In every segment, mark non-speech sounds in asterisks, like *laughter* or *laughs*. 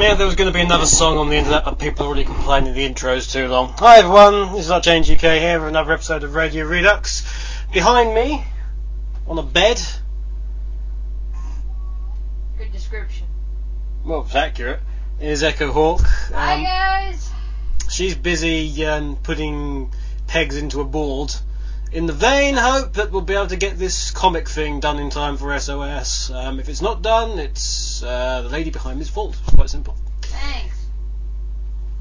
Yeah, there was going to be another song on the internet, but people are already complaining the intro's too long. Hi everyone, this is Not Change UK here with another episode of Radio Redux. Behind me, on a bed, Good description. well, it's accurate, is Echo Hawk. Hi Um, guys. she's busy um, putting pegs into a board in the vain hope that we'll be able to get this comic thing done in time for SOS. Um, if it's not done, it's uh, the lady behind me's fault. It's quite simple. Thanks.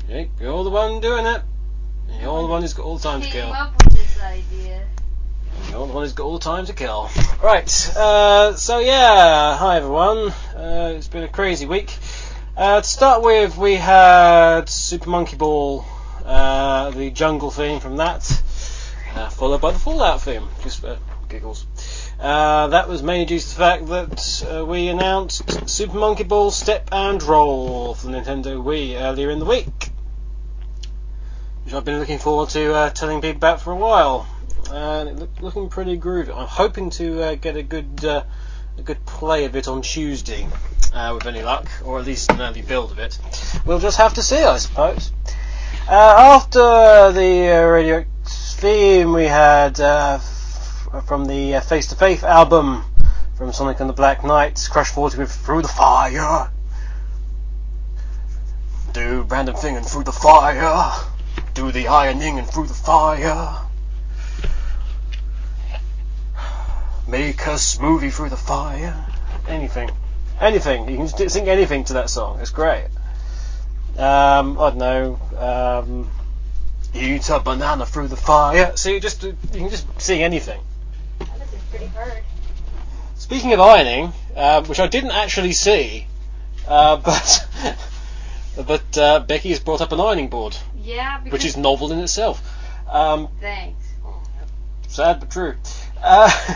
Yeah, you're the one doing it. You're the one who's got all the time to kill. up with this idea. You're the one who's got all the time to kill. Right, uh, so yeah, hi everyone. Uh, it's been a crazy week. Uh, to start with, we had Super Monkey Ball, uh, the jungle theme from that, uh, followed by the Fallout theme, just giggles. Uh, that was mainly due to the fact that uh, we announced Super Monkey Ball Step and Roll for the Nintendo Wii earlier in the week, which I've been looking forward to uh, telling people about for a while and it look, looking pretty groovy. I'm hoping to uh, get a good a good play of it on Tuesday, with any luck, or at least an early build of it. We'll just have to see, I suppose. After the Radio theme, we had uh, f- from the uh, Face to Faith album from Sonic and the Black Knights, Crush 40 with Through the Fire. Do random thing and through the fire. Do the ironing and through the fire. Make a smoothie through the fire. Anything. Anything. You can sing anything to that song. It's great. Um, I don't know. Um, eat a banana through the fire. Yeah, see, just you can just see anything. That is pretty hard. Speaking of ironing, uh, which I didn't actually see, uh, *laughs* but but uh, Becky has brought up an ironing board, Yeah, because which is novel in itself. Um, thanks. sad but true. Uh, *laughs*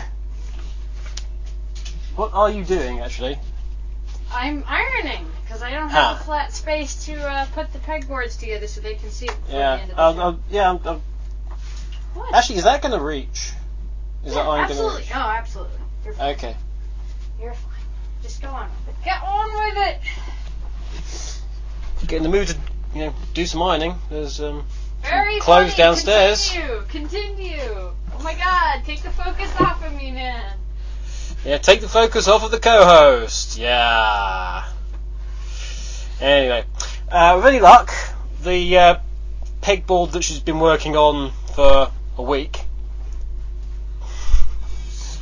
what are you doing actually? I'm ironing because I don't have Ah. a flat space to uh, put the pegboards together so they can see Yeah, end of the show. um, yeah. um, What? actually, is that going to reach? Is yeah, that iron going to absolutely. reach? Oh, absolutely. You're fine. Okay. You're fine. Just go on with it. Get on with it. Get in the mood to you know do some ironing. There's um Very Clothes funny. downstairs. Continue. Continue. Oh my God! Take the focus off of me, man. Yeah, take the focus off of the co-host. Yeah. Anyway, uh, with any luck, the uh, pegboard that she's been working on for a week,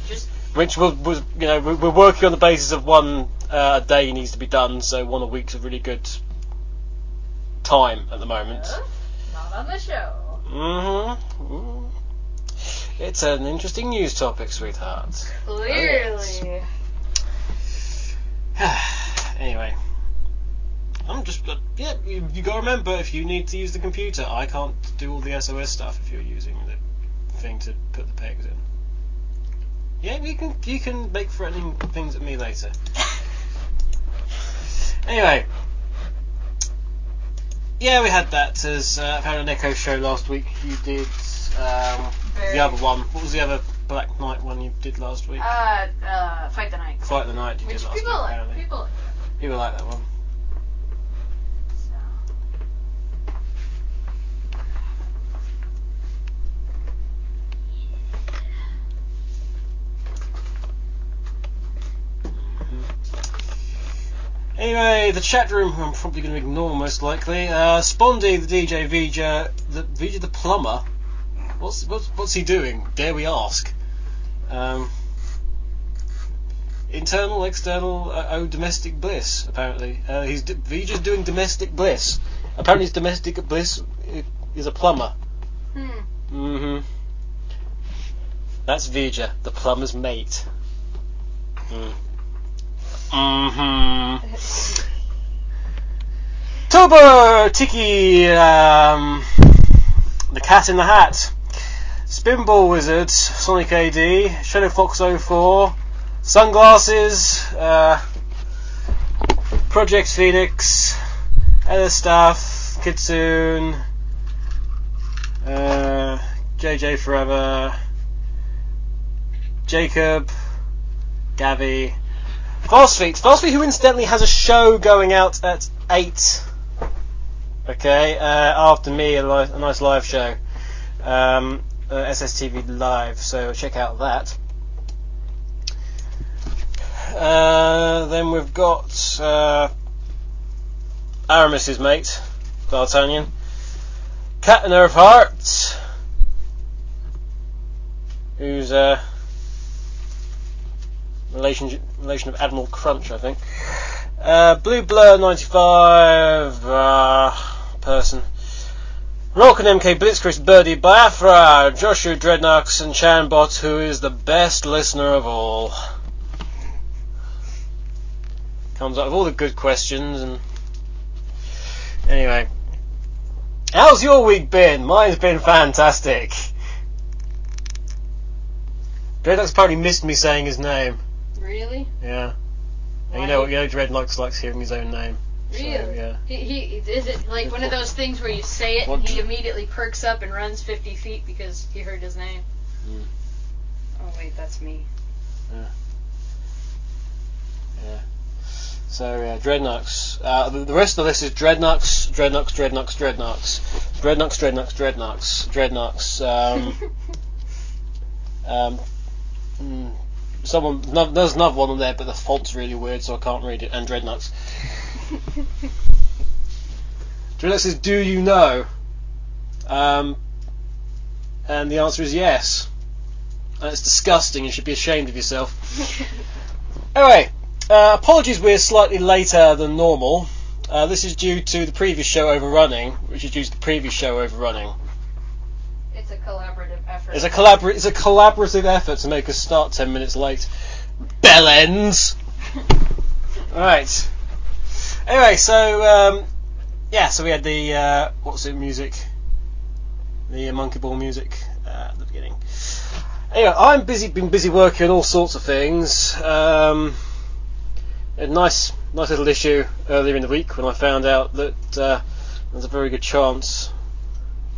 Just which was, was you know, we- we're working on the basis of one uh, a day needs to be done, so one a week's a really good time at the moment. not on the show. hmm It's an interesting news topic, sweetheart. Clearly. *sighs* anyway, I'm just uh, yeah. You, you got to remember if you need to use the computer, I can't do all the SOS stuff if you're using the thing to put the pegs in. Yeah, you can you can make threatening things at me later. *sighs* Anyway, yeah, we had that as uh, I had an Echo show last week. You did um, Very- the other one. What was the other Black Knight one you did last week? Uh, uh, Fight the Knight. Fight the Knight you Which did last people week. like. apparently. People like. People like that one. Anyway, the chat room I'm probably going to ignore most likely. Uh, Spondy, the DJ, Vija, the Vija the plumber. What's what's what's he doing? Dare we ask? Um, internal, external, uh, oh, domestic bliss. Apparently, uh, he's d- Vija's doing domestic bliss. Apparently, his domestic bliss is a plumber. Hmm. hmm That's Vija, the plumber's mate. Mm. hmm *laughs* Tober Tiki, um, the Cat in the Hat, Spinball Wizards, Sonic AD, Shadow Fox 04, Sunglasses, uh, Project Phoenix, Other Stuff, Kitsune, uh, JJ Forever, Jacob, Gavi, Phosphete. Phosphete, who incidentally has a show going out at 8. Okay, uh, after me, a, li- a nice live show. Um, uh, SSTV Live, so check out that. Uh, then we've got uh, Aramis's mate, D'Artagnan. Cat and Earth Heart, who's a relation relation of Admiral Crunch, I think. Uh, Blue Blur 95 uh, person. Rolkin MK Blitzkrieg Birdie Biafra, Joshua Dreadknux and Chanbot, who is the best listener of all. Comes up with all the good questions and anyway. How's your week been? Mine's been fantastic. Dreadknux probably missed me saying his name. Really? Yeah. And you know, you know, Dreadknux likes hearing his own name. So, Really? yeah. He, he is it like one of those things where you say it and he immediately perks up and runs 50 feet because he heard his name? Mm. Oh wait, that's me. So yeah, Dreadknux. Uh, the, the rest of the list is Dreadknux, Dreadknux, Dreadknux, Dreadknux, Dreadknux, Dreadknux, Dreadknux, Dreadknux. Um, *laughs* um, mm, someone, no, there's another one on there, but the font's really weird, so I can't read it. And Dreadknux. Dreadknux says, "Do you know?" Um, and the answer is yes. And it's disgusting. You should be ashamed of yourself. *laughs* Anyway, uh, apologies we're slightly later than normal. Uh, this is due to the previous show overrunning, which is due to the previous show overrunning. It's a collaborative effort. It's a collabor- It's a collaborative effort to make us start ten minutes late. Bellends. *laughs* Right. Anyway, so um, yeah, so we had the uh, what's it music, the monkey ball music uh, at the beginning. Anyway, I'm busy, been busy working on all sorts of things. Um, a nice, nice little issue earlier in the week when I found out that uh, there's a very good chance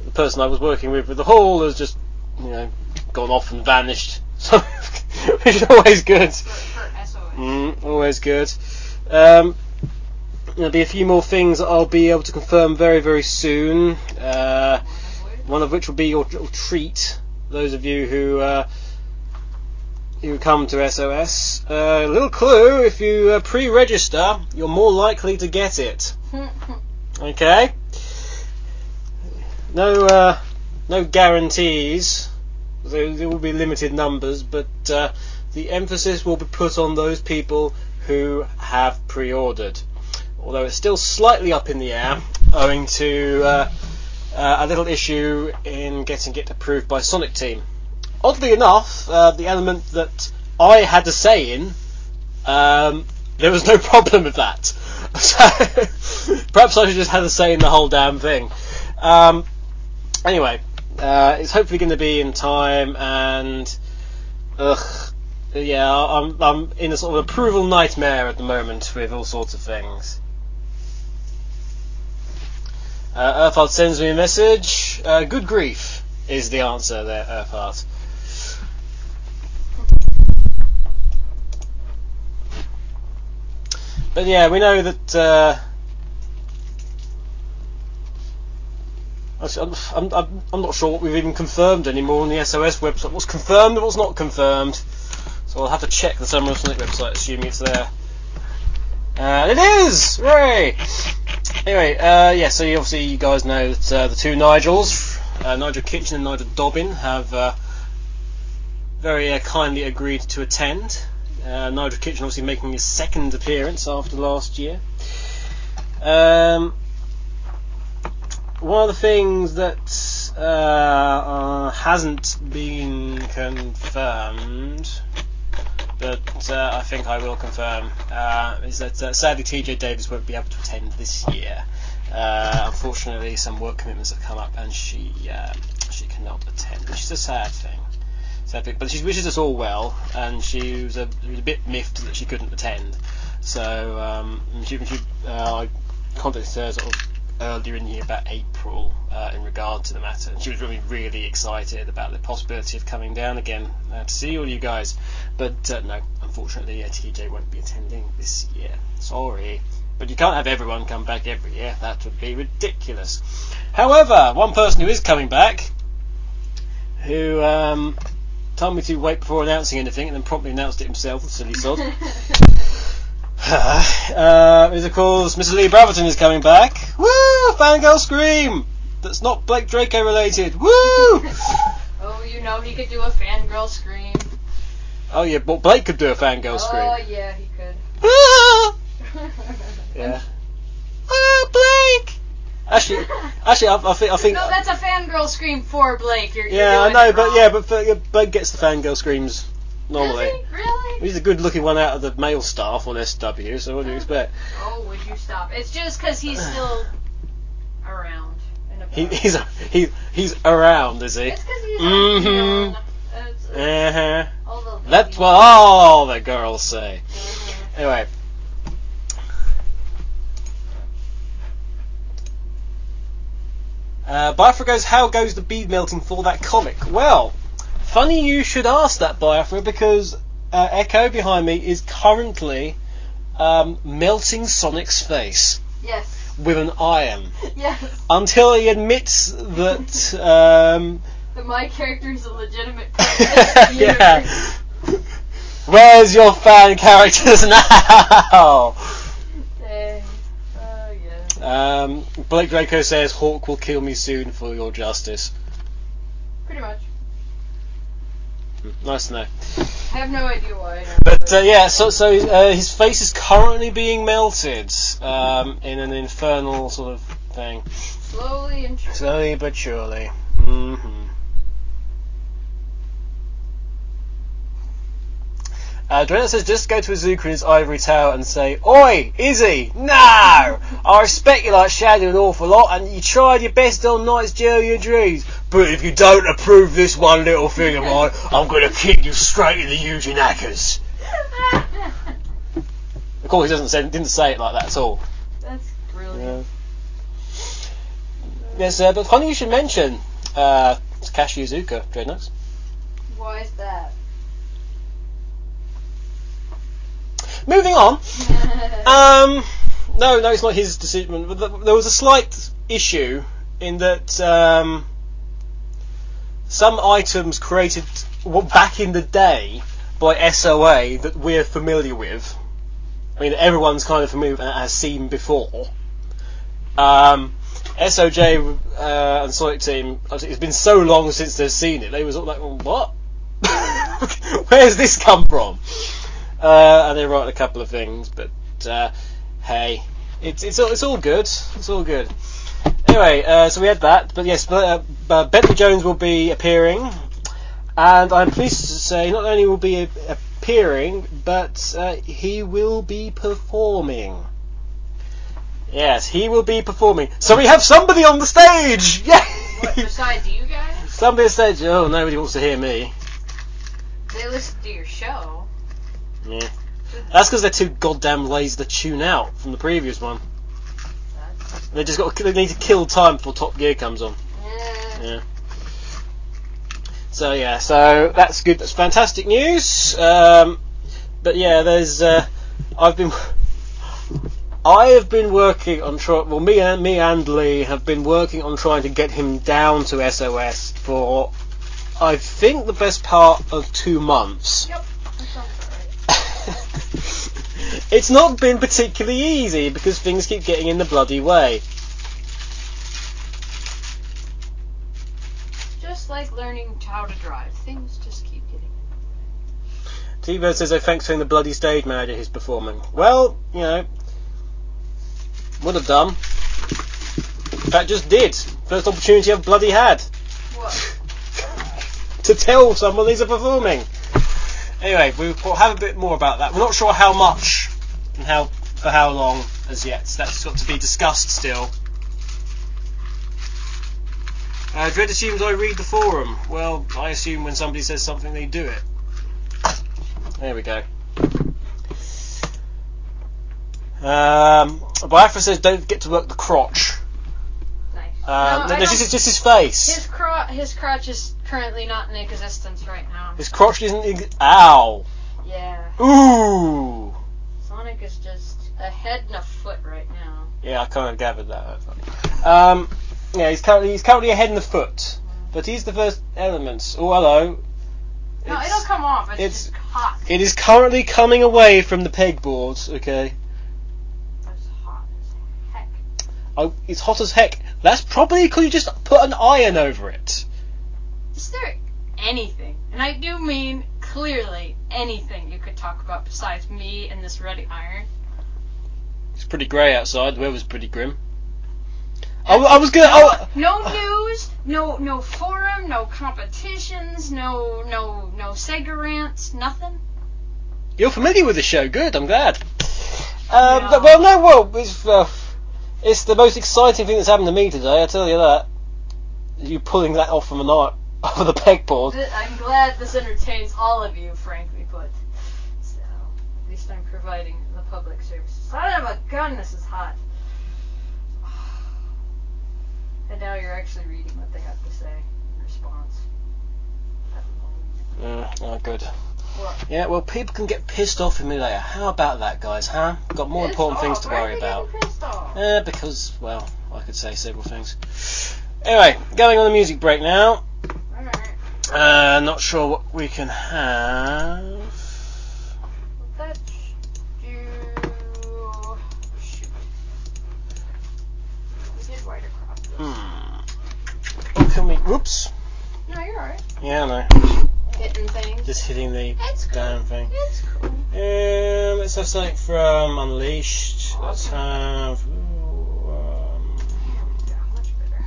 the person I was working with with the hall has just, you know, gone off and vanished. *laughs* So, which is always good. For, for SOS. Mm, always good. Um, there'll be a few more things that I'll be able to confirm very, very soon. Uh, one of which will be your, your treat. Those of you who uh, who come to SOS. Uh, a little clue: if you uh, pre-register, you're more likely to get it. *laughs* Okay. No, uh, no guarantees. There, there will be limited numbers, but uh, the emphasis will be put on those people who have pre-ordered. Although it's still slightly up in the air, owing to uh, uh, a little issue in getting it approved by Sonic Team. Oddly enough, uh, the element that I had a say in, um, there was no *laughs* problem with that. *laughs* So perhaps I should just have a say in the whole damn thing. Um, anyway, uh, it's hopefully going to be in time, and ugh, yeah, I'm I'm in a sort of approval nightmare at the moment with all sorts of things. Uh, sends me a message. Uh, good grief is the answer there, Earthheart. But yeah, we know that. Uh, I'm, I'm, I'm not sure what we've even confirmed anymore on the SOS website. What's confirmed and what's not confirmed. So I'll have to check the Summer of Sonic website, assuming it's there. Uh, it is! Hooray! Anyway, uh, yeah, so you, obviously you guys know that uh, the two Nigels, uh, Nigel Kitchen and Nigel Dobbin, have uh, very uh, kindly agreed to attend. Nigel Kitchen obviously making his second appearance after last year. Um, one of the things that hasn't been confirmed, but uh, I think I will confirm, uh, is that uh, sadly TJ Davis won't be able to attend this year. Uh, unfortunately, some work commitments have come up, and she uh, she cannot attend, which is a sad thing. Sad thing. But she wishes us all well, and she was a, a bit miffed that she couldn't attend. So um, she, she uh, I contacted her sort of earlier in the year, about April, uh, in regard to the matter, and she was really really excited about the possibility of coming down again uh, to see all you guys. But uh, no, unfortunately, TJ won't be attending this year. Sorry. But you can't have everyone come back every year. That would be ridiculous. However, one person who is coming back, who um, told me to wait before announcing anything, and then promptly announced it himself, silly sod, *laughs* *sighs* uh, is of course Mr. Lee Brotherton is coming back. Woo! Fangirl Scream! That's not Blake Draco related. Woo! *laughs* oh, you know he could do a fangirl scream. Oh yeah, but Blake could do a fangirl scream. Oh yeah, he could. Ah! *laughs* *laughs* yeah. Ah, Blake! Actually, actually, I, I think, I think. no, that's a fangirl scream for Blake. You're, you're yeah, I know, but wrong. yeah, but yeah, Blake gets the fangirl screams normally. Really? He's the good-looking one out of the male staff on SW, so what do you expect? Oh, would you stop? It's just because he's still around. He, he's he, he's around, is he? It's because he's Mhm. around. That's, Uh huh. That's what all the girls say. Mhm. Anyway. Uh, Biafra goes, how goes the bead melting for that comic? Well, funny you should ask that, Biafra, because uh, Echo behind me is currently um, melting Sonic's face Yes. with an iron *laughs* Yes. until he admits that. Um, *laughs* But my character is a legitimate character. *laughs* yeah. Where's your fan characters now? Oh. Um, Blake Draco says Hawk will kill me soon for your justice. Pretty much. Nice to know. I have no idea why. But uh, yeah, so so uh, his face is currently being melted um, in an infernal sort of thing. Slowly and surely. Slowly but surely. Mm-hmm. Uh, Drenna says, just go to Iizuka ivory tower and say, Oi, Izzy, no! I respect you like Shadow an awful lot, and you tried your best on night's jail. Your dreams." But if you don't approve this one little thing of mine, I'm gonna kick you straight in the Eugene Knackers. Of course, he doesn't say, didn't say it like that at all. That's brilliant. Yeah. Yes, uh, but funny you should mention uh, Takashi Iizuka, Dreadknux. Why is that? Moving on. *laughs* Um, no, no, it's not his decision. But there was a slight issue in that um, some items created well, back in the day by SOA that we're familiar with. I mean, everyone's kind of familiar and has seen before. Um, SOJ uh, and Sonic Team, it's been so long since they've seen it. They was all like, well, "What? *laughs* Where's this come from?" Uh, and they wrote a couple of things, but uh, hey, it's it's all, it's all good. It's all good. Anyway, uh, so we had that, but yes, uh, uh, Bentley Jones will be appearing, and I'm pleased to say not only will be appearing, but uh, he will be performing. Yes, he will be performing. So we have somebody on the stage. What, Yay! besides you guys? somebody on stage. Oh, nobody wants to hear me. They listen to your show. Yeah. That's because they're too goddamn lazy to tune out from the previous one. They just got they need to kill time before Top Gear comes on. Yeah. So yeah, so that's good. That's fantastic news. Um, but yeah, there's uh, I've been I have been working on try. Well, me and me and Lee have been working on trying to get him down to SOS for I think the best part of two months. Yep. That sounds right. *laughs* it's not been particularly easy because things keep getting in the bloody way. Just like learning how to drive. Things just keep getting. In. T-Bird says, oh, thanks for the bloody stage manager he's performing. Well, you know, would have done. In fact, just did. First opportunity I've bloody had What? *laughs* to tell someone these are performing. Anyway, we'll have a bit more about that. We're not sure how much and how for how long as yet. That's got to be discussed still. Uh, Dread assumes I read the forum. Well, I assume when somebody says something, they do it. There we go. Um, Biafra says don't get to work the crotch. Um, No, this is just his face. His crotch, his crotch is currently not in existence right now. His crotch isn't. ex- Ow! Yeah. Ooh! Sonic is just a head and a foot right now. Yeah, I kind of gathered that. Um, yeah, he's currently he's currently a head and a foot, but he's the first element. Oh, hello. No, It's- it'll come off. It's, it's- just hot. It is currently coming away from the pegboards. Okay. It's hot as heck. Oh, it's hot as heck. That's probably because you just put an iron over it. Is there anything, and I do mean clearly anything you could talk about besides me and this ready iron? It's pretty grey outside. The weather's pretty grim. I, I was gonna. Oh, No news, no no forum, no competitions, no no no Sega rants, nothing. You're familiar with the show. Good. I'm glad. Um, well, no. Well, it's uh, it's the most exciting thing that's happened to me today. I tell you that. You pulling that off from a night of the pegboard. I'm glad this entertains all of you, frankly put. So at least I'm providing the public service. Son of a gun, this is hot. *sighs* And now you're actually reading what they have to say in response. Yeah, oh, good. Yeah, well, people can get pissed off at me later. How about that, guys? Huh? Got more Pissed important things to worry about. off? Eh, because, well, I could say several things. Anyway, going on the music break now. Alright. Uh, not sure what we can have. Let's do. Shoot. We did Wider Cross. Hmm. What can we? Whoops. No, you're alright. Yeah, no. Hitting things. Just hitting the It's cool. damn thing. It's cool. Um, let's have something from Unleashed. Let's have. ooh, um, Yeah, much better.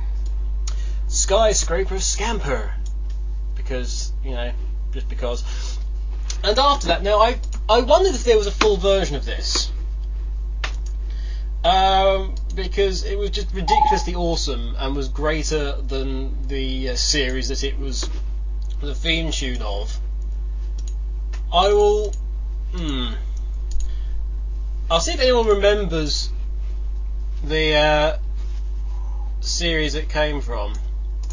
Skyscraper Scamper. Because, you know, just because. And after that, now I I wondered if there was a full version of this. Um, because it was just ridiculously awesome and was greater than the uh, series that it was the theme tune of. I will. Hmm. I'll see if anyone remembers the uh, series it came from.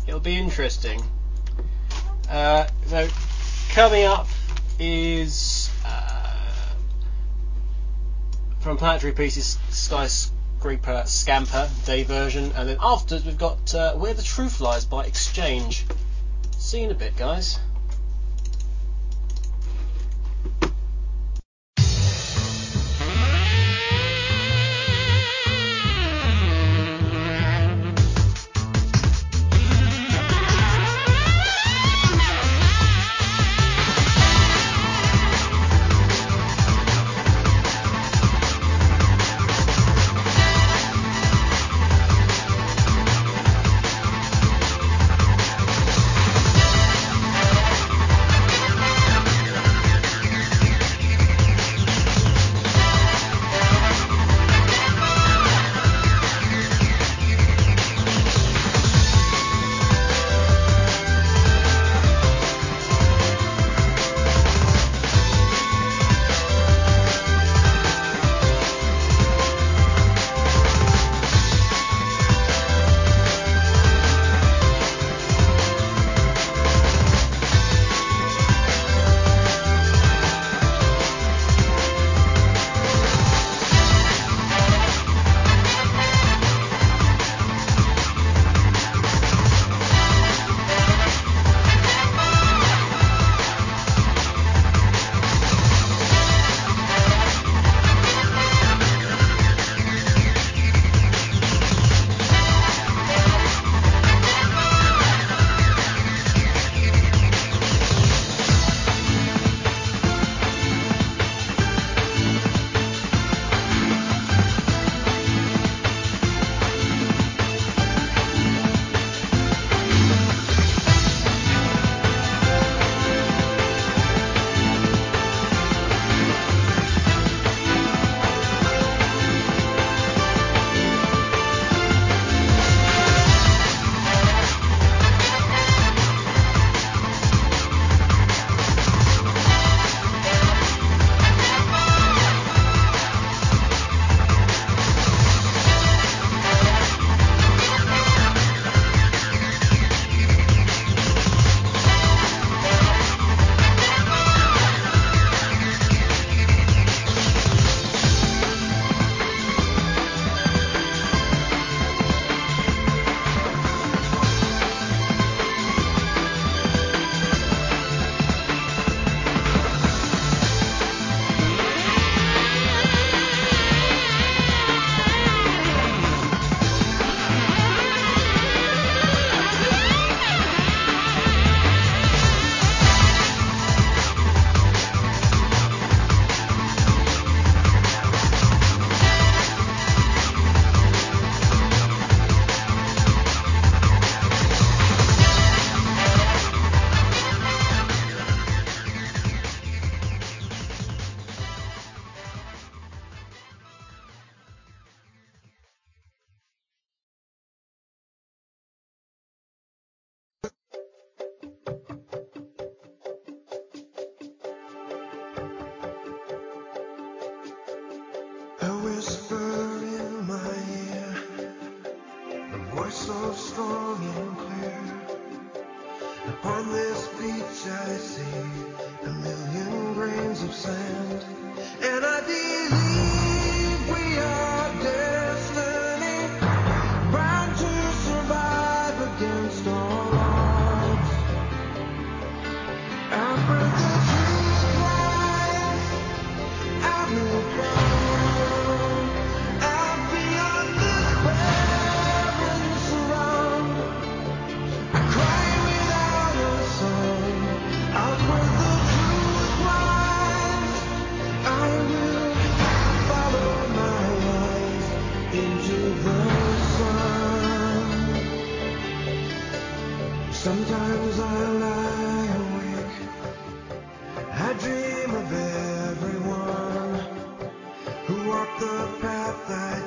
It'll be interesting. Uh, so, coming up is uh, from Planetary Pieces Skyscraper Scamper Day version, and then afterwards we've got uh, Where the Truth Lies by Exchange. See you in a bit, guys.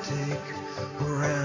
take breath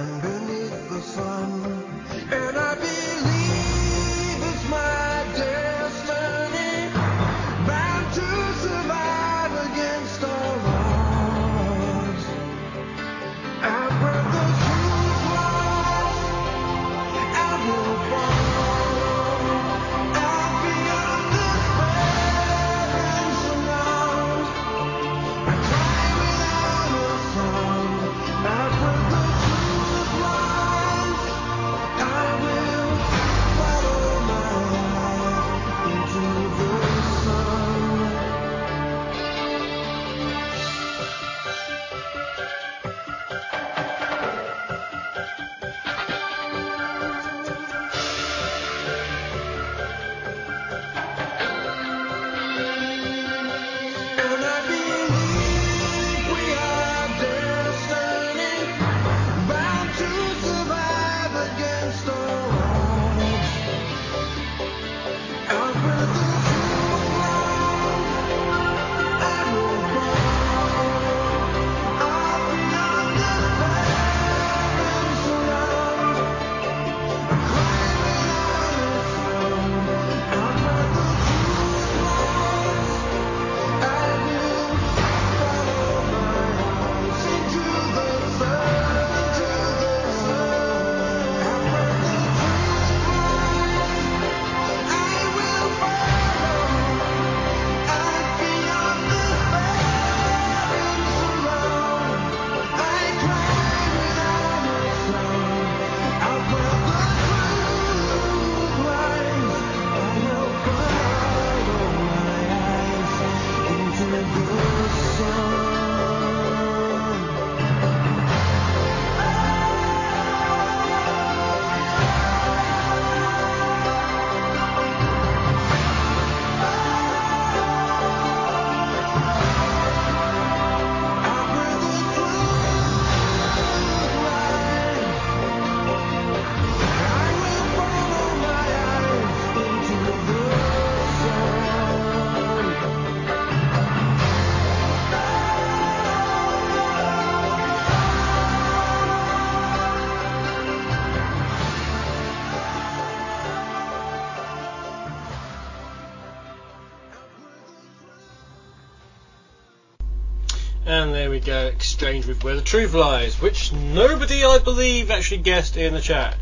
There we go, exchange with Where the Truth Lies, which nobody, I believe, actually guessed in the chat.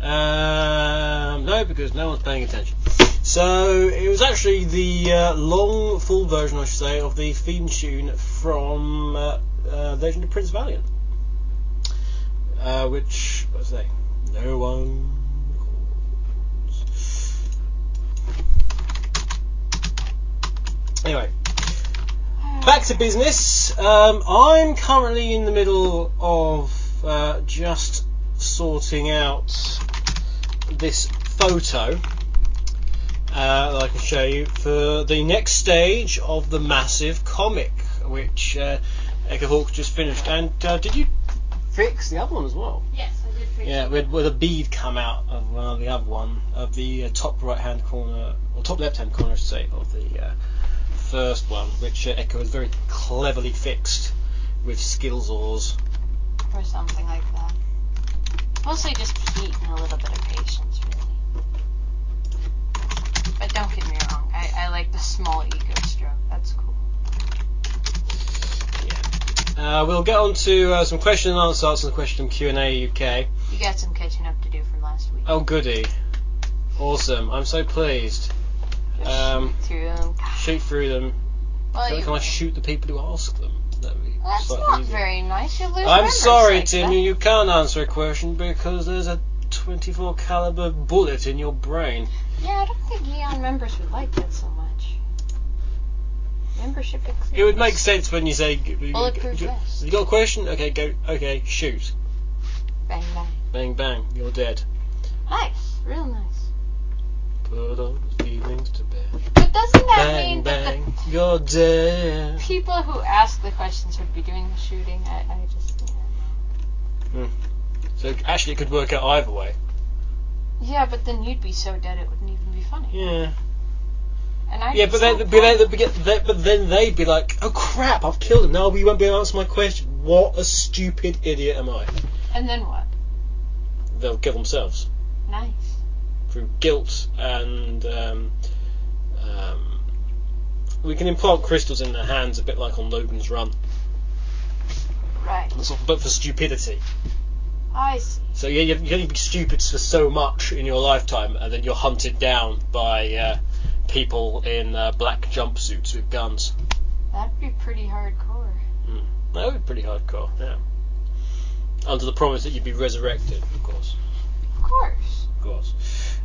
Um, no, because no one's paying attention. So, it was actually the uh, long, full version, I should say, of the theme tune from uh, uh, Legend of Prince Valiant. Uh, which, was say? No one. Anyway, back to business. Um, I'm currently in the middle of uh, just sorting out this photo uh, that I can show you for the next stage of the massive comic, which uh, Echo Hawk just finished. And uh, did you fix the other one as well? Yes, I did fix Yeah, it. with, with a bead come out of one the other one of the uh, top right hand corner or top left hand corner, I should say, of the uh, first one, which uh, Echo has very cleverly fixed with skills ores. or something like that. Mostly just heat and a little bit of patience, really. But don't get me wrong, I, I like the small ego stroke. That's cool. Yeah. Uh, we'll get on to uh, some question and answers and question Q and A UK. You got some catching up to do from last week. Oh goody, awesome! I'm so pleased. Um, shoot through them. Shoot through them. Well, Can, you, can I shoot the people who ask them? That would be that's not easier. very nice. You lose I'm sorry, like that. you can't answer a question because there's a 24 caliber bullet in your brain. Yeah, I don't think Neon members would like that so much. Membership exists. It would make sense when you say, Bulletproof you, vest. you got a question? Okay, go. Okay, shoot. Bang bang. Bang bang, you're dead. Nice, real nice. Put all the feelings to bed. But doesn't that Bang mean that the bang, you're dead. people who ask the questions would be doing the shooting. I, I just yeah. Hmm. So actually, it could work out either way. yeah, but then you'd be so dead it wouldn't even be funny. Yeah. And I Yeah, but then, but then, but then- but then they'd be like, "Oh crap, I've killed him. Now we won't be able to answer my question. What a stupid idiot am I?" and then what? They'll kill themselves. Nice. Through guilt and um, um, we can implant crystals in their hands a bit like on Logan's Run, Right. but for stupidity. I see. So yeah, you can only be stupid for so much in your lifetime, and then you're hunted down by uh, people in uh, black jumpsuits with guns. That'd be pretty hardcore. That would be pretty hardcore. Yeah. Under the promise that you'd be resurrected, of course. Of course. Of course.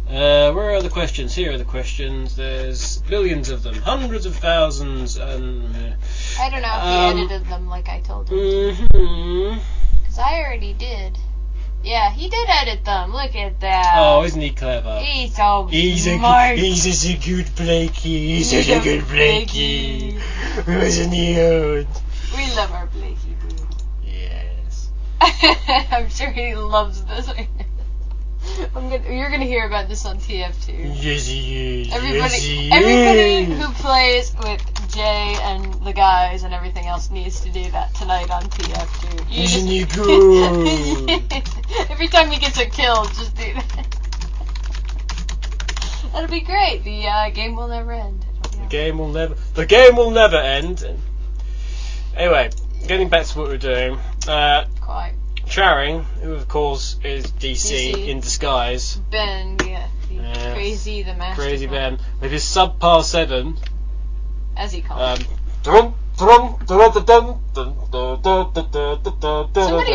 Uh, where are the questions? Here are the questions. There's billions of them, hundreds of thousands, and. Uh, I don't know if Um, he edited them like I told him. hmm Because I already did. Yeah, he did edit them. Look at that. Oh, isn't he clever? He's so He's a, smart. he's a good Blakey. He's, He's such a a good Blakey. Wasn't *laughs* he good? We love our Blakey Boo. Yes. *laughs* I'm sure he loves this. *laughs* *laughs* I'm gonna, you're gonna hear about this on TF2. Yes, he is. yes, Everybody, he everybody who plays with Jay and the guys and everything else needs to do that tonight on TF2. You Isn't just- *laughs* good? Every time he gets a kill, just do that. That'll be great. The uh, game will never end. The game will never. The game will never end. Anyway, getting back to what we're doing. Uh, Quite. Charing, who of course is DC, DC. in disguise. Ben, yeah, the crazy the master. Crazy Ben with his subpar seven. As he calls um, it. Somebody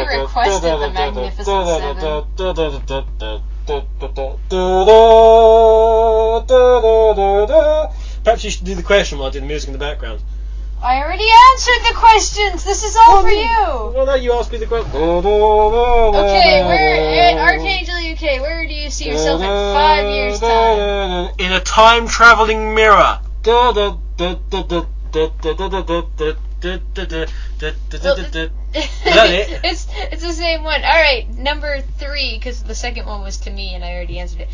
requested the Magnificent Seven. Perhaps you should do the question while I do the music in the background. I already answered the questions. This is all for you. Well, no, you asked me the question. Okay, where at Archangel UK? Where do you see yourself in five years' time? In a time traveling mirror. that it? *laughs* it's it's the same one. All right, number three, because the second one was to me and I already answered it.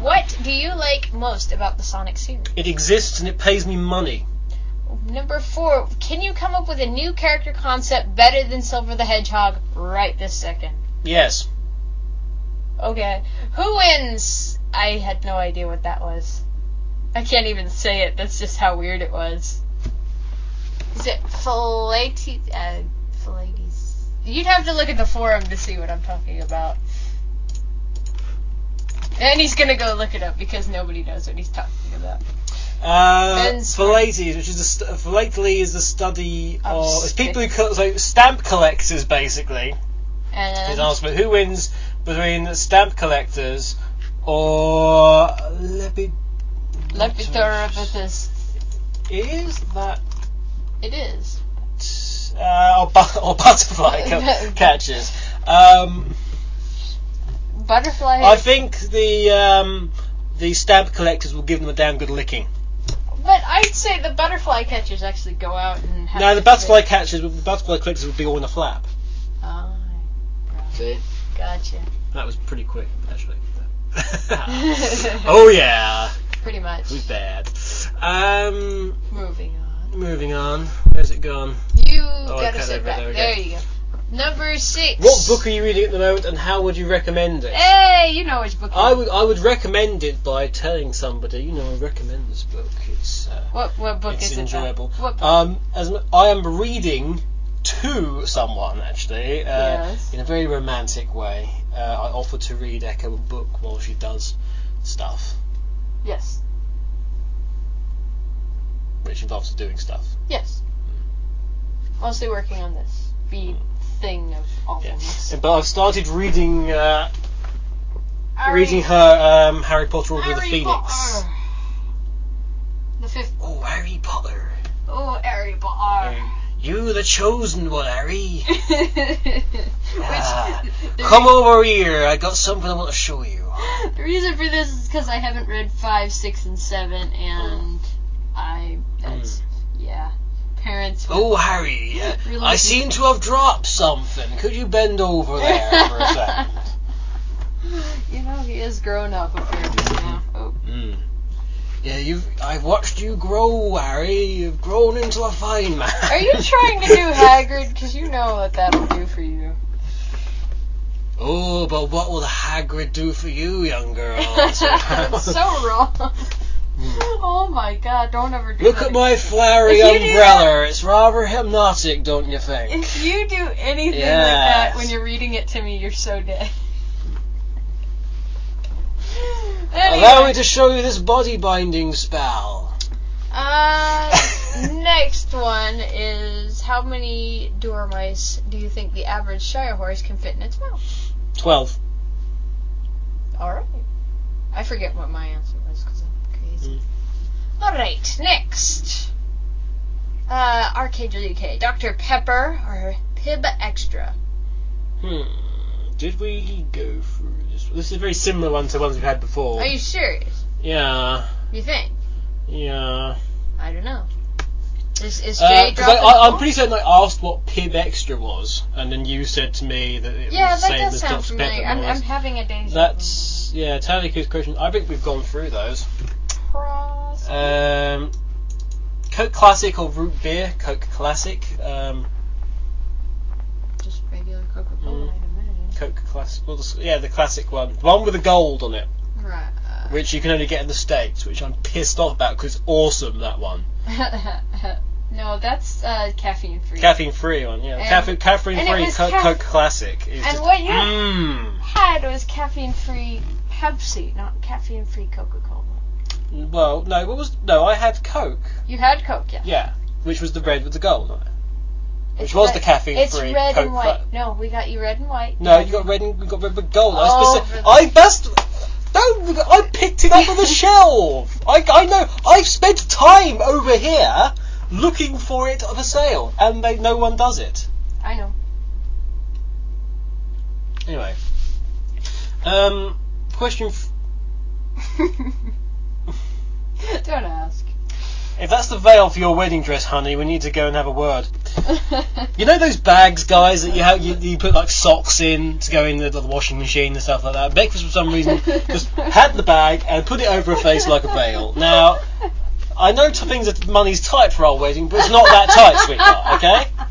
What do you like most about the Sonic series? It exists and it pays me money. Number four, can you come up with a new character concept better than Silver the Hedgehog right this second? Yes. Okay. Who wins? I had no idea what that was. I can't even say it. That's just how weird it was. Is it Philates? Uh, Philates. You'd have to look at the forum to see what I'm talking about. And he's gonna go look it up because nobody knows what he's talking about. Uh, philates, which is the st- philately is the study Of of it's people who co- so stamp collectors basically. And answer, who wins between stamp collectors or lepi- Lepidopithecus. Is that It is. uh, or, bu- or butterfly *laughs* ca- catchers? Um, Butterfly. I think the um, the stamp collectors will give them a damn good licking. But I'd say the butterfly catchers actually go out and have No, the butterfly say- catchers, the butterfly collectors would be all in a flap. Oh, See, gotcha. that was pretty quick, actually. *laughs* oh yeah, Pretty much. who's bad? Um, Moving on. moving on. Where's it gone? You I gotta sit it, back. there There, you go. Number six. What book are you reading at the moment, and how would you recommend it? Hey, you know which book. I would I would recommend it by telling somebody, you know, I recommend this book. It's uh, What what book it's is enjoyable. it? What? Um, as I am reading to someone actually, uh, Yes. in a very romantic way. Uh, I offer to read Echo a book while she does stuff, yes. which involves doing stuff. Yes. Mostly working on this bead thing of awfulness. But I've started reading uh, Harry- reading her um, Harry Potter Order of the Phoenix. Potter. The fifth. Oh, Harry Potter. Oh, Harry Potter. You the chosen one, Harry. *laughs* Ah, Which, Come over here. I got something I want to show you. The reason for this is because I haven't read five, six, and seven, and I that's yeah. Parents. Oh, Harry. uh, Really I seem to have dropped something. Could you bend over *laughs* there for a second? You know he is grown up apparently now. Oh. Mm. Yeah, you've. I've watched you grow, Harry. You've grown into a fine man. Are you *laughs* trying to do Hagrid? Because you know what that'll do for you. Oh, but what will the Hagrid do for you, young girl? *laughs* That's so wrong. *laughs* Oh my god, don't ever do that. Look that at my flowery If you do umbrella. It's rather hypnotic, don't you think? If you do anything like that when you're reading it to me, you're so dead. Anyway, *laughs* Allow me to show you this body binding spell. uh, *laughs* next one is how many dormice do you think the average Shire horse can fit in its mouth? Twelve. Alright. I forget what my answer was because I'm crazy. Alright, next. Uh, UK. Dr. Pepper or Pibb Xtra? Hmm. Did we go through this? This is a very similar one to ones we've had before. Are you serious? Yeah. You think? Yeah. I don't know. Is, is Uh, dropping I, I, I'm pretty certain I asked what Pibb Xtra was, and then you said to me that it Yeah, was the that same does as sound Dr. familiar. Pepper I'm. I'm having a vu. That's yeah. Tallyco's question. I think we've gone through those. Cross. Um, Coke Classic or root beer? Coke Classic. Um, Just regular Coca-Cola, Mm. I'd imagine. Coke Classic. Well, the, yeah, the classic one. The one with the gold on it, Right. which you can only get in the States, which I'm pissed off about because it's awesome, that one. *laughs* no, that's uh, caffeine free. Caffeine free one, yeah. And- caffeine caffeine free Coke, ca- Coke Classic. Is and just, what you- Mmm. had was caffeine free Pepsi, not caffeine free Coca-Cola. Well, no, what was no? I had Coke. You had Coke, yeah. Yeah, which was the red with the gold on it. Which It's was red- the caffeine It's free red Coke and white. No, we got you red and white. No, you got red and we got red with gold. I, Oh, speci- for- I best don't. I picked it up on the *laughs* shelf. I, I know. I've spent time over here looking for it for sale, and they, no one does it. I know. Anyway, um, question: f- *laughs* *laughs* Don't ask. If that's the veil for your wedding dress, honey, we need to go and have a word. You know those bags, guys, that you have you, you put like socks in to go in the, the washing machine and stuff like that. Beck, for some reason, just had the bag and put it over her face like a veil. Now, I know things that money's tight for our wedding, but it's not that tight, sweetheart. Okay?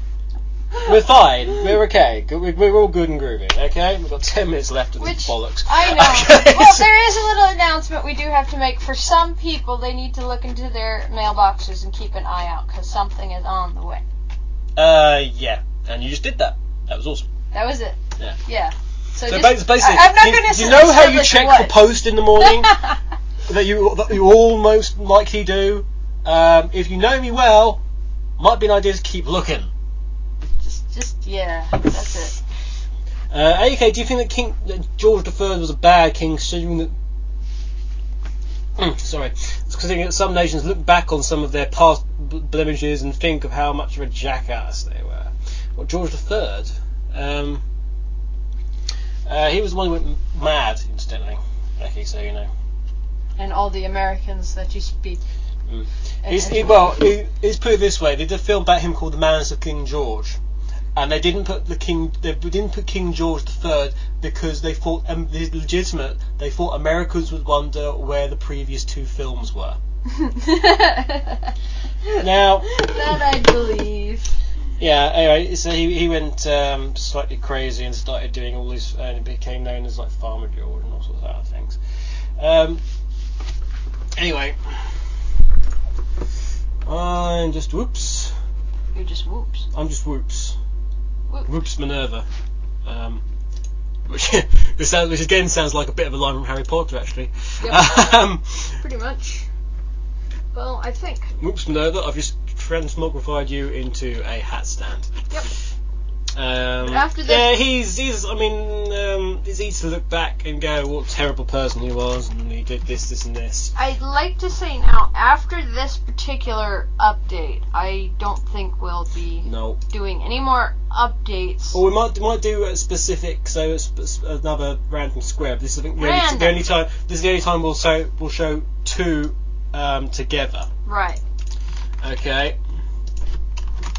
We're fine. We're okay. We're, we're all good and groovy. Okay, we've got ten minutes left of this bollocks. I know. *laughs* Okay, well, so- there is a little announcement we do have to make. For some people, they need to look into their mailboxes and keep an eye out because something is on the way. Uh, yeah, and you just did that. That was awesome. That was it. Yeah. Yeah. So, So just, basically, I, am not going to. Say You know how you check the post in the morning *laughs* that you that you almost likely do. Um, if you know me well, might be an idea to keep looking. Just, just yeah. That's it. Uh, AK, do you think that King that George III was a bad king, considering that? Mm, sorry, considering that some nations look back on some of their past blemishes and think of how much of a jackass they were. Well, George III, um, uh, he was the one who went mad, incidentally. Okay, so you know. And all the Americans that you speak. Mm. He's, he, well, he, he's put it this way: they did a film about him called The Madness of King George, and they didn't put the king. They didn't put King George III because they thought um, it's legitimate. They thought Americans would wonder where the previous two films were. *laughs* Now, that I believe. yeah. Anyway, so he he went um, slightly crazy and started doing all this, and it became known as like Farmer George and all sorts of other things. Um, anyway, I'm just whoops. You're just whoops. I'm just whoops. Whoops Minerva. Um, which, *laughs* which, sounds, which again sounds like a bit of a line from Harry Potter, actually. Um, Pretty much. Well, I think. whoops Minerva, I've just transmogrified you into a hat stand. Yep. Um, After this- yeah, he's, he's, I mean, um, it's easy to look back and go, what a terrible person he was, and did this, this, and this. I'd like to say now, after this particular update, I don't think we'll be No. doing any more updates. Well, we might might do a specific, so it's another random square. But this is I think the only, the only time. This is the only time we'll show we'll show two um, together. Right. Okay.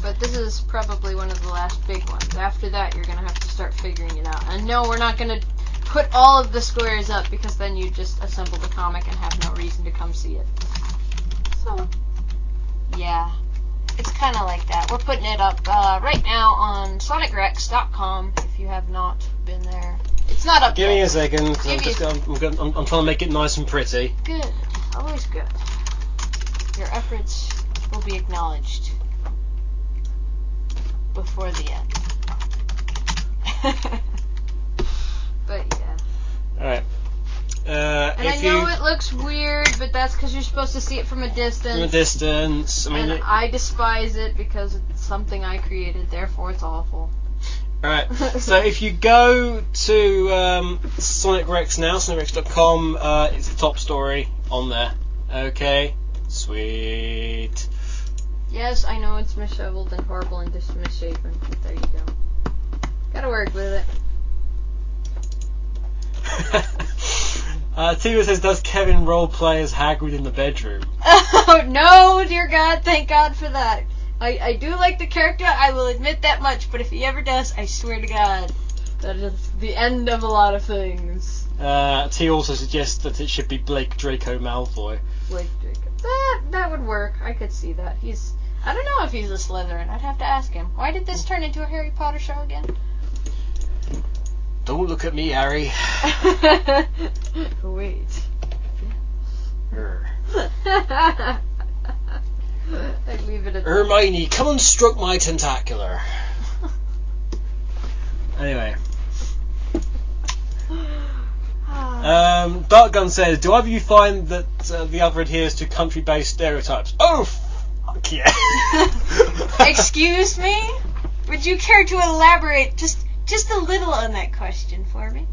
But this is probably one of the last big ones. After that, you're gonna have to start figuring it out. And no, we're not gonna put all of the squares up because then you just assemble the comic and have no reason to come see it. So, yeah, it's kind of like that. We're putting it up uh, right now on SonicRex.com. If you have not been there, it's not up Give me yet. a second. I'm, just, I'm, I'm, I'm, I'm trying to make it nice and pretty. Good, always good. Your efforts will be acknowledged before the end. *laughs* but yeah. All right. Uh, And I know you it looks weird, but that's because you're supposed to see it from a distance. from a distance, I mean, and it- I despise it because it's something I created, therefore it's awful. all right. *laughs* So if you go to um, Sonic Rex now, sonicrex.com, uh, it's the top story on there. Okay. Sweet. Yes, I know it's misheveled and horrible and just misshapen, but there you go. Gotta work with it. *laughs* uh, says, does Kevin role play as Hagrid in the bedroom? *laughs* Oh no, dear God, thank God for that. I, I do like the character, I will admit that much, but if he ever does, I swear to God, that is the end of a lot of things. Uh, T also suggests that it should be Blake Draco Malfoy. Blake Draco. That, that would work. I could see that. He's. I don't know if he's a Slytherin. I'd have to ask him. Why did this turn into a Harry Potter show again? Don't look at me, Harry. *laughs* Wait. Err. *laughs* I'd leave it at Hermione, come and stroke my tentacular. *laughs* Anyway, *sighs* um, Dark Gun says, "Do either of you find that uh, the other adheres to country-based stereotypes?" Oh, fuck yeah! Excuse me? Would you care to elaborate just just a little on that question for me?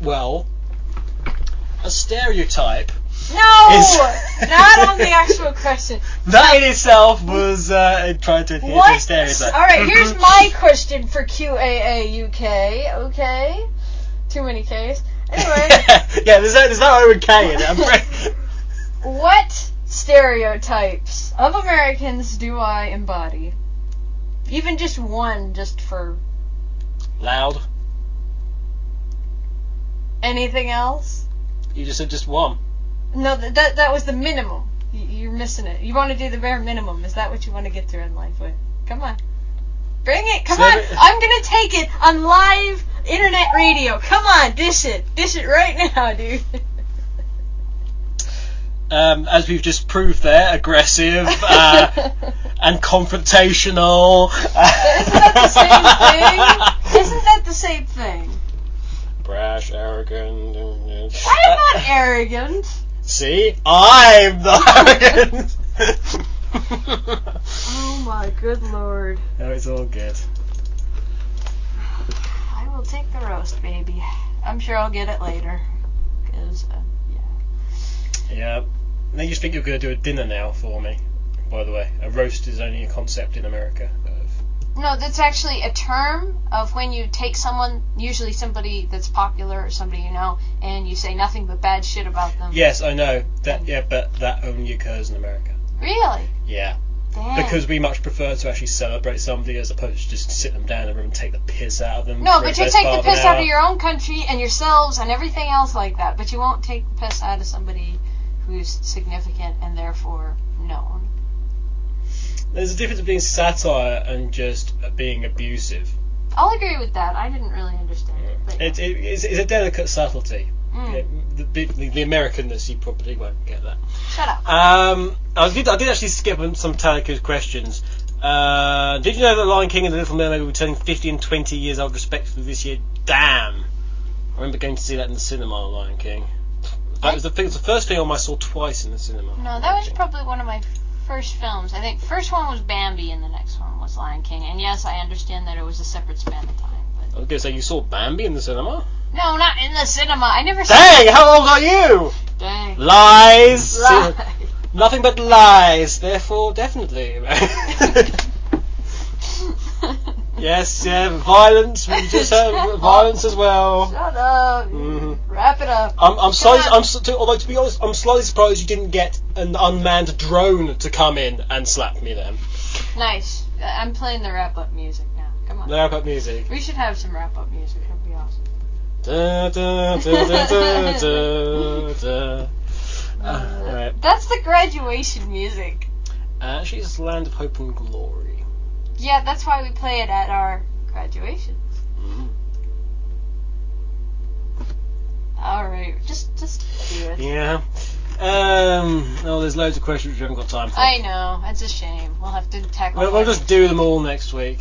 well, a stereotype No, Is- *laughs* not on the actual question. *laughs* that in itself was uh, trying to adhere to a What? stereotype. All right, here's *laughs* my question for QAA UK. Okay, too many K's. Anyway, yeah, there's no, there's no O K in it. I'm what stereotypes of Americans do I embody? Even just one, just for Loud. anything else? You just said just one. No, that that, that was the minimum. You, you're missing it. You want to do the bare minimum. Is that what you want to get through in life with? Come on. Bring it. Come on. I'm gonna take it on live internet radio. Come on, dish it. Dish it right *laughs* now, dude. Um, as we've just proved there, aggressive uh, *laughs* and confrontational. Isn't that the same thing? *laughs* Isn't that the same thing? Brash, arrogant. uh, I'm not arrogant. See, I'm the *laughs* arrogant. Oh my good lord. no, it's all good. I will take the roast, baby. I'm sure I'll get it later. Cause, uh, yeah. Yeah. Now you just think you're going to do a dinner now for me. By the way, a roast is only a concept in America. Of, No, that's actually a term of when you take someone, usually somebody that's popular or somebody you know, and you say nothing but bad shit about them. yes, I know that. Yeah, but that only occurs in America. Really? Yeah, Damn. because we much prefer to actually celebrate somebody as opposed to just sit them down in a room and take the piss out of them. No, but you take the piss out of your own country and yourselves and everything else like that, but you won't take the piss out of somebody who's significant and therefore known. There's a difference between satire and just being abusive. I'll agree with that. I didn't really understand it. But It, it, it's, it's a delicate subtlety. Mm. Yeah, the, the, the Americanness, you probably won't get that. Shut up. Um, I did, I did actually skip on some Talako's questions. Uh, did you know that Lion King and The Little Mermaid will be turning 50 and 20 years old respectively this year? Damn! I remember going to see that in the cinema, Lion King. That was the, thing, it was the first film I saw twice in the cinema. No, that was probably one of my first films. I think first one was Bambi and the next one was Lion King. And yes, I understand that it was a separate span of time. But I was going to say, you saw Bambi in the cinema? no, not in the cinema. I never saw. Dang, how old are you? Dang. Lies! Lie. Nothing but lies, therefore, definitely. *laughs* yes, yeah, violence, we *laughs* just heard violence as well. Shut up. Mhm. Wrap it up. I'm, I'm slightly, I'm, to, although to be honest, I'm slightly surprised you didn't get an unmanned drone to come in and slap me then. Nice. Uh, I'm playing the wrap up music now. Come on. The wrap up music. We should have some wrap up music. That'd be awesome. Da, da, da. *laughs* Uh. That's the graduation music. Uh, she's Land of Hope and Glory. Yeah, that's why we play it at our graduations. Mm. All right, just just do it. Yeah. Um, oh, there's loads of questions we haven't got time for. I know. It's a shame. We'll have to tackle. We'll, we'll just do them all next week.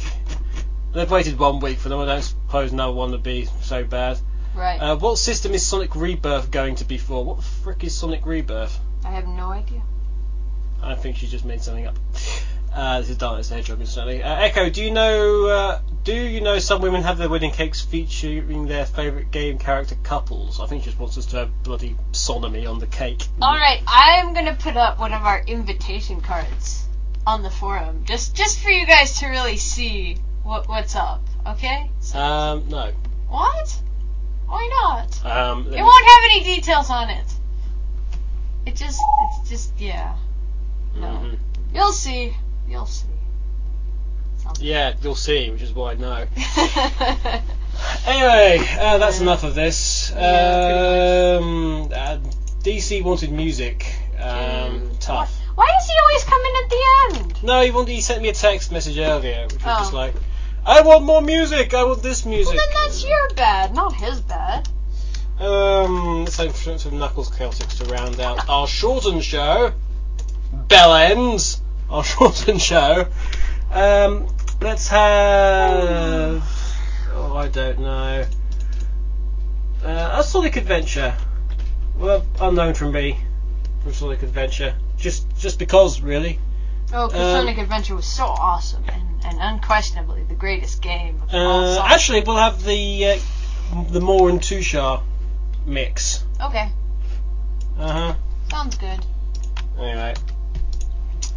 They've waited one week for them. I don't suppose another one would be so bad. Right. Uh, what system is Sonic Rebirth going to be for? What the frick is Sonic Rebirth? I have no idea. I think she just made something up. Uh, this is Darkness the Hedgehog, instantly. Uh, Echo, do you know? Uh, do you know some women have their wedding cakes featuring their favourite game character couples? I think she just wants us to have bloody sodomy on the cake. All right, I'm gonna put up one of our invitation cards on the forum, just just for you guys to really see what what's up. Okay? So, Um, no. what? Why not? Um, It me- won't have any details on it. It just, it's just, yeah. No. Mhm. You'll see. You'll see. Sounds Yeah, you'll see, which is why I know. *laughs* Anyway, uh, that's Yeah. enough of this. Yeah, um, uh, DC wanted music. Um, Mm. tough. Why does he always come in at the end? No, he, wanted, he sent me a text message earlier, which was Oh. just like, I want more music. I want this music. Well, then that's your bad, not his bad. Um, let's some some Knuckles Celtics to round out our shortened show. Bell ends. Our *laughs* shortened show. Um, let's have. Oh, I don't know. Uh, a Sonic Adventure. Well, unknown from me. From Sonic Adventure. Just, just because, really. Oh, because Um, Sonic Adventure was so awesome and, and unquestionably the greatest game of all Uh, actually, we'll have the uh, the Moore and Tushar mix. Okay, Uh huh. sounds good. Anyway,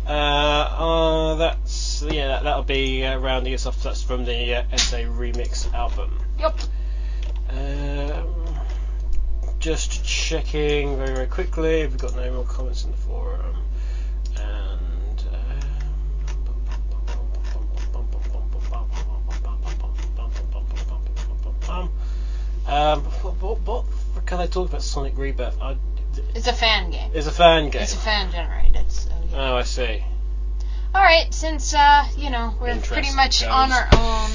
uh, uh, that's yeah, that, that'll be uh, rounding us off. That's from the uh, SA remix album. Yep. Um, just checking very very quickly. We've got no more comments in the forum, and. Um, um, what, what, what can I talk about Sonic Rebirth? I, It's a fan game. it's a fan game. It's a fan generated. So yeah. Oh, I see. All right, since uh, you know we're pretty much goes. on our own,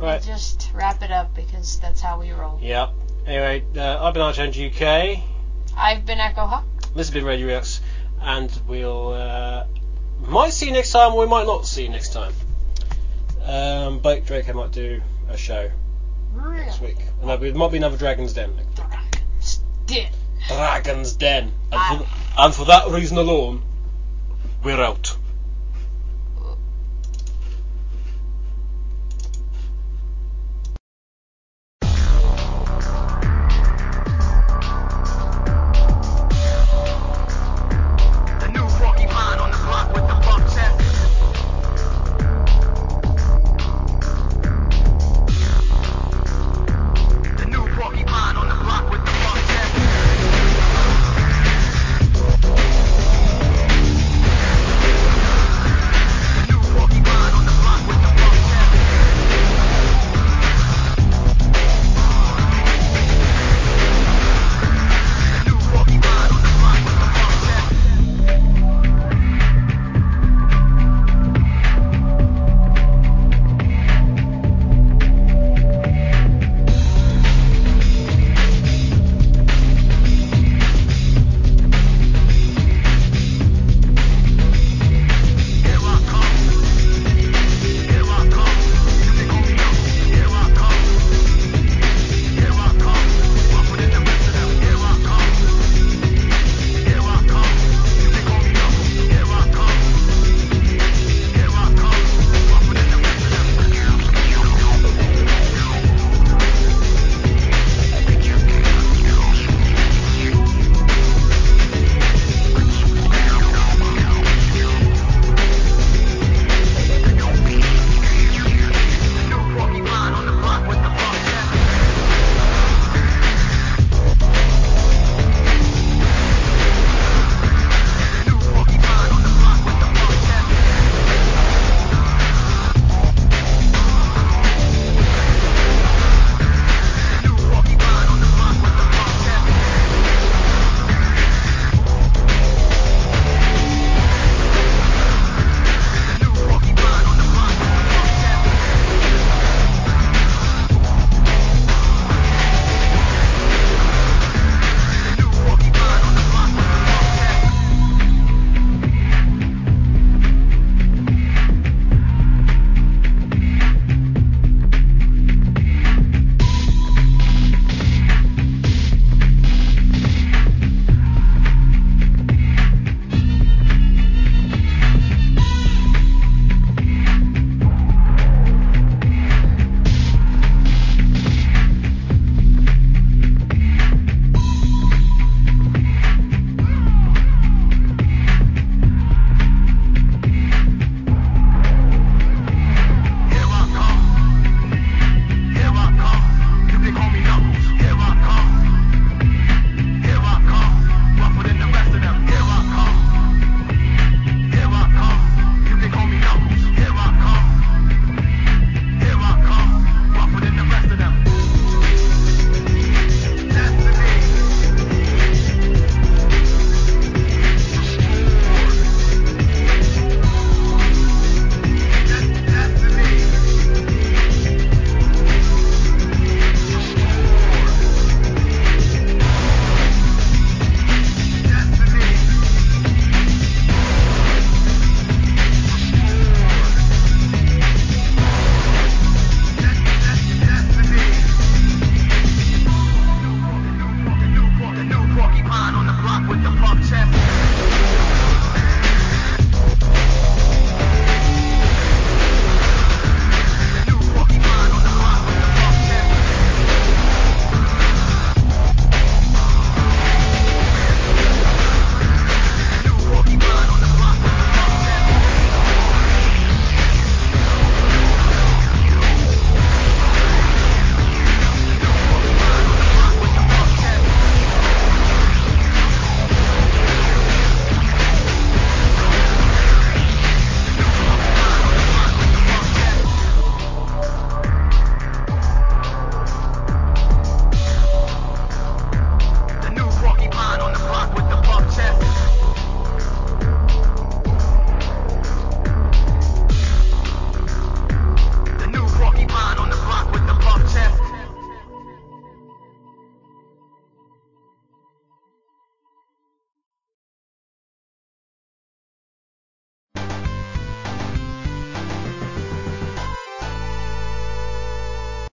we'll just wrap it up because that's how we roll. Yeah. Anyway, uh, I've been Archangel UK. I've been Echo Hawk. This has been Radio Reacts, and we'll uh, might see you next time, or we might not see you next time. Um, Blake Draco might do a show next week, and there might be another Dragon's Den. Did. Dragon's Den, and for, and for that reason alone, we're out.